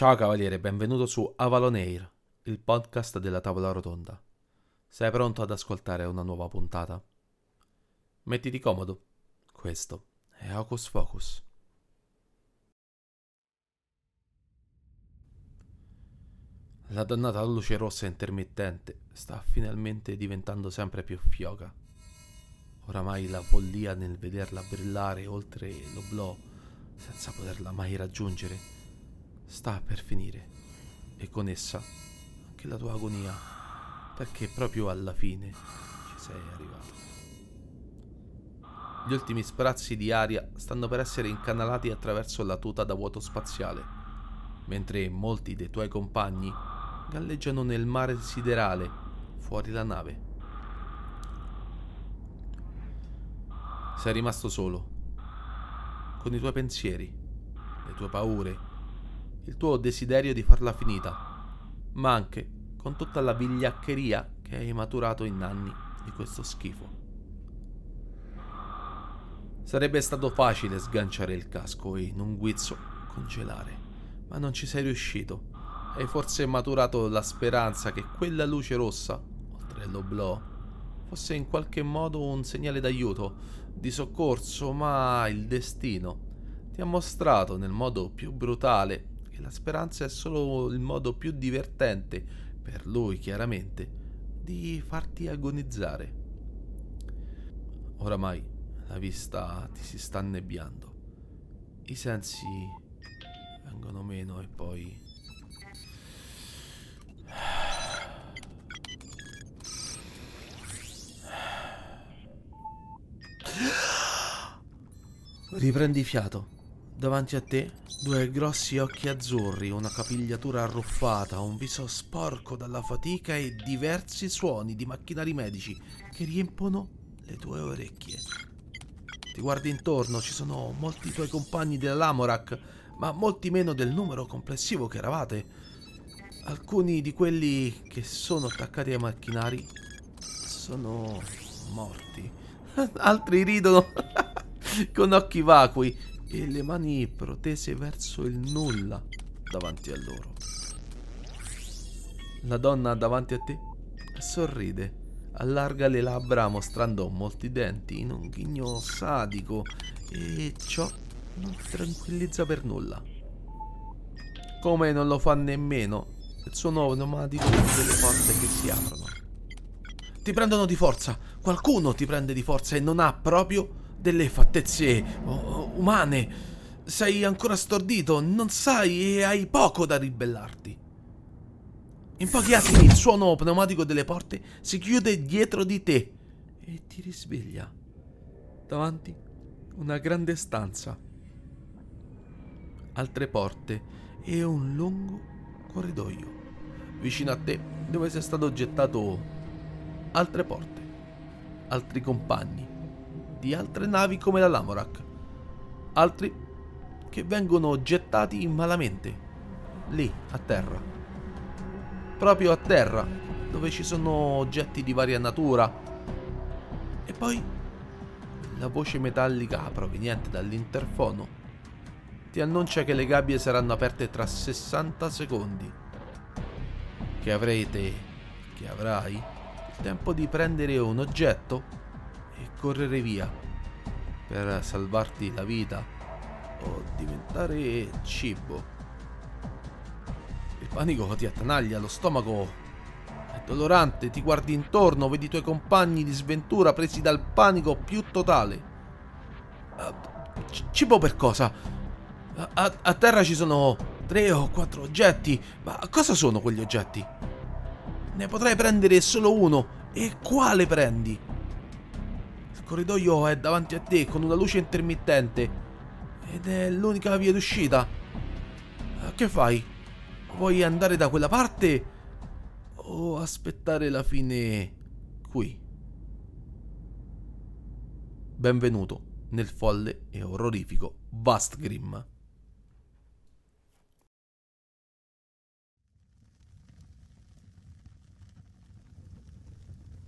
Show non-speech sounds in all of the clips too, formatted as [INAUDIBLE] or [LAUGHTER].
Ciao cavaliere, benvenuto su Avalon Air, il podcast della tavola rotonda. Sei pronto ad ascoltare una nuova puntata? Mettiti comodo. Questo è Hocus Focus. La dannata luce rossa intermittente sta finalmente diventando sempre più fioca. Oramai la follia nel vederla brillare oltre l'oblò senza poterla mai raggiungere sta per finire e con essa anche la tua agonia perché proprio alla fine ci sei arrivato. Gli ultimi sprazzi di aria stanno per essere incanalati attraverso la tuta da vuoto spaziale, mentre molti dei tuoi compagni galleggiano nel mare siderale fuori la nave. Sei rimasto solo, con i tuoi pensieri, le tue paure, il tuo desiderio di farla finita, ma anche con tutta la vigliaccheria che hai maturato in anni di questo schifo. Sarebbe stato facile sganciare il casco e in un guizzo congelare, ma non ci sei riuscito hai forse maturato la speranza che quella luce rossa, oltre l'oblò, fosse in qualche modo un segnale d'aiuto, di soccorso, ma il destino ti ha mostrato nel modo più brutale la speranza è solo il modo più divertente, per lui chiaramente, di farti agonizzare. Oramai la vista ti si sta annebbiando, i sensi vengono meno e poi Riprendi fiato. Davanti a te due grossi occhi azzurri, una capigliatura arruffata, un viso sporco dalla fatica e diversi suoni di macchinari medici che riempono le tue orecchie. Ti guardi intorno, ci sono molti tuoi compagni della Lamorak, ma molti meno del numero complessivo che eravate. Alcuni di quelli che sono attaccati ai macchinari sono morti. [LAUGHS] Altri ridono [LAUGHS] con occhi vacui e le mani protese verso il nulla davanti a loro. La donna davanti a te sorride, allarga le labbra mostrando molti denti in un ghigno sadico e ciò non tranquillizza per nulla. Come non lo fa nemmeno il suono pneumatico delle porte che si aprono. Ti prendono di forza, qualcuno ti prende di forza e non ha proprio delle fattezze umane. Sei ancora stordito, non sai e hai poco da ribellarti. In pochi attimi il suono pneumatico delle porte si chiude dietro di te e ti risveglia. Davanti una grande stanza, altre porte e un lungo corridoio. Vicino a te, dove sei stato gettato, altre porte, altri compagni di altre navi come la Lamorak, altri che vengono gettati malamente, lì a terra. Proprio a terra, dove ci sono oggetti di varia natura. E poi la voce metallica proveniente dall'interfono ti annuncia che le gabbie saranno aperte tra 60 secondi. Che avrete, che avrai, il tempo di prendere un oggetto e correre via per salvarti la vita o diventare cibo. Il panico ti attanaglia, lo stomaco è dolorante, ti guardi intorno, vedi i tuoi compagni di sventura presi dal panico più totale. Uh, cibo per cosa? A, a, terra ci sono tre o quattro oggetti, ma cosa sono quegli oggetti? Ne potrei prendere solo uno, e quale prendi? Corridoio è davanti a te con una luce intermittente ed è l'unica via d'uscita. Eh, che fai? Vuoi andare da quella parte o aspettare la fine qui? Benvenuto nel folle e orrorifico Vastgrim.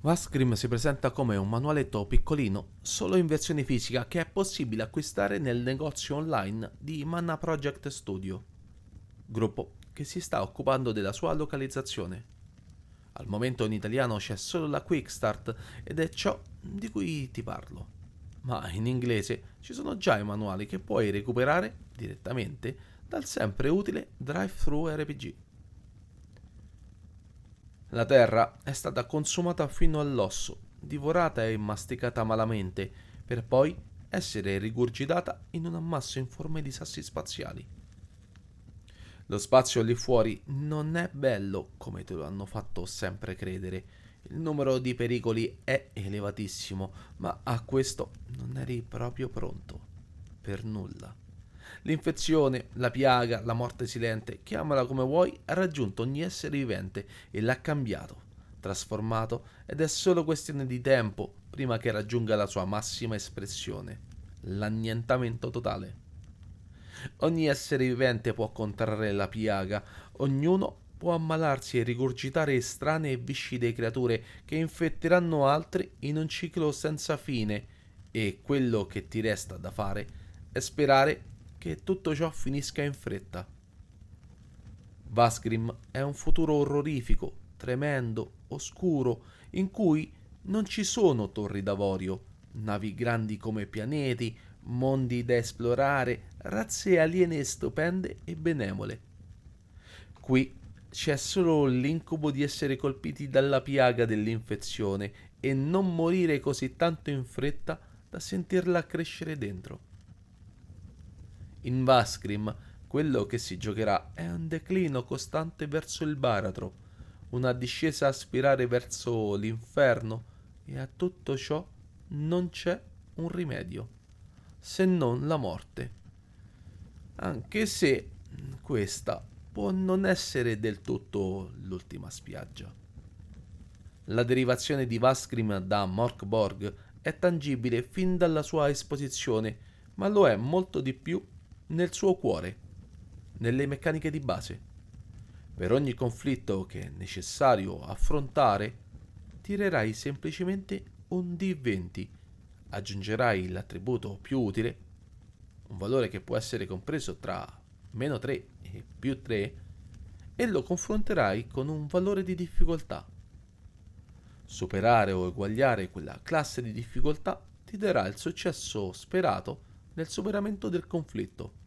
Vascrim si presenta come un manualetto piccolino, solo in versione fisica, che è possibile acquistare nel negozio online di Mana Project Studio, gruppo che si sta occupando della sua localizzazione. Al momento in italiano c'è solo la Quick Start ed è ciò di cui ti parlo. Ma in inglese ci sono già i manuali che puoi recuperare direttamente dal sempre utile Drive-Thru RPG. La terra è stata consumata fino all'osso, divorata e masticata malamente, per poi essere rigurgitata in un ammasso in forme di sassi spaziali. Lo spazio lì fuori non è bello come te lo hanno fatto sempre credere. Il numero di pericoli è elevatissimo, ma a questo non eri proprio pronto. Per nulla. L'infezione, la piaga, la morte silente, chiamala come vuoi, ha raggiunto ogni essere vivente e l'ha cambiato, trasformato ed è solo questione di tempo prima che raggiunga la sua massima espressione, l'annientamento totale. Ogni essere vivente può contrarre la piaga, ognuno può ammalarsi e rigurgitare estranee e viscide creature che infetteranno altri in un ciclo senza fine e quello che ti resta da fare è sperare che tutto ciò finisca in fretta. Vasgrim è un futuro orrorifico, tremendo, oscuro, in cui non ci sono torri d'avorio, navi grandi come pianeti, mondi da esplorare, razze aliene stupende e benevole. Qui c'è solo l'incubo di essere colpiti dalla piaga dell'infezione e non morire così tanto in fretta da sentirla crescere dentro. In Vascrim quello che si giocherà è un declino costante verso il baratro, una discesa a spirare verso l'inferno e a tutto ciò non c'è un rimedio, se non la morte. Anche se questa può non essere del tutto l'ultima spiaggia. La derivazione di Vascrim da Morkborg è tangibile fin dalla sua esposizione, ma lo è molto di più nel suo cuore, nelle meccaniche di base. Per ogni conflitto che è necessario affrontare, tirerai semplicemente un D20, aggiungerai l'attributo più utile, un valore che può essere compreso tra meno 3 e più 3, e lo confronterai con un valore di difficoltà. Superare o eguagliare quella classe di difficoltà ti darà il successo sperato nel superamento del conflitto.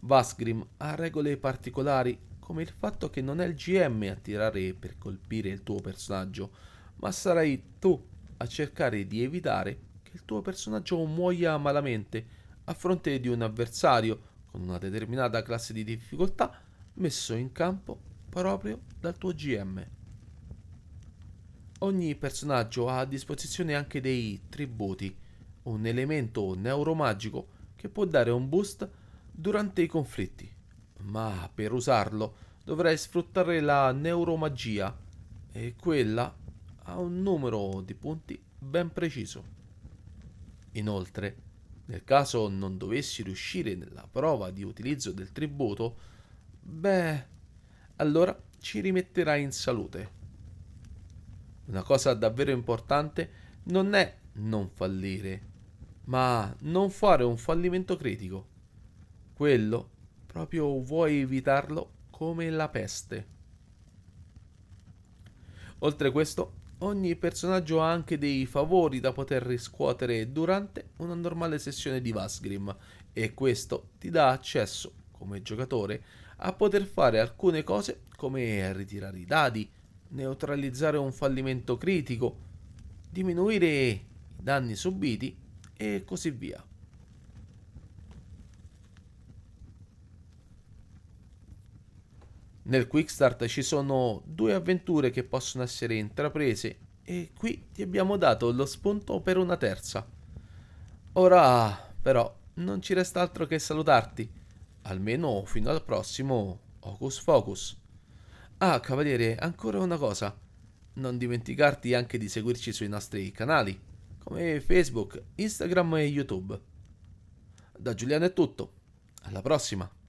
Vasgrim ha regole particolari come il fatto che non è il GM a tirare per colpire il tuo personaggio, ma sarai tu a cercare di evitare che il tuo personaggio muoia malamente a fronte di un avversario con una determinata classe di difficoltà messo in campo proprio dal tuo GM. Ogni personaggio ha a disposizione anche dei tributi, un elemento neuromagico che può dare un boost durante i conflitti, ma per usarlo dovrai sfruttare la neuromagia e quella ha un numero di punti ben preciso. Inoltre, nel caso non dovessi riuscire nella prova di utilizzo del tributo, beh, allora ci rimetterai in salute. Una cosa davvero importante non è non fallire, ma non fare un fallimento critico. Quello proprio vuoi evitarlo come la peste. Oltre questo, ogni personaggio ha anche dei favori da poter riscuotere durante una normale sessione di Vasgrim e questo ti dà accesso, come giocatore, a poter fare alcune cose come ritirare i dadi, neutralizzare un fallimento critico, diminuire i danni subiti e così via. Nel Quickstart ci sono due avventure che possono essere intraprese e qui ti abbiamo dato lo spunto per una terza. Ora però non ci resta altro che salutarti, almeno fino al prossimo Hocus Focus. Ah, cavaliere, ancora una cosa. Non dimenticarti anche di seguirci sui nostri canali, come Facebook, Instagram e YouTube. Da Giuliano è tutto. Alla prossima!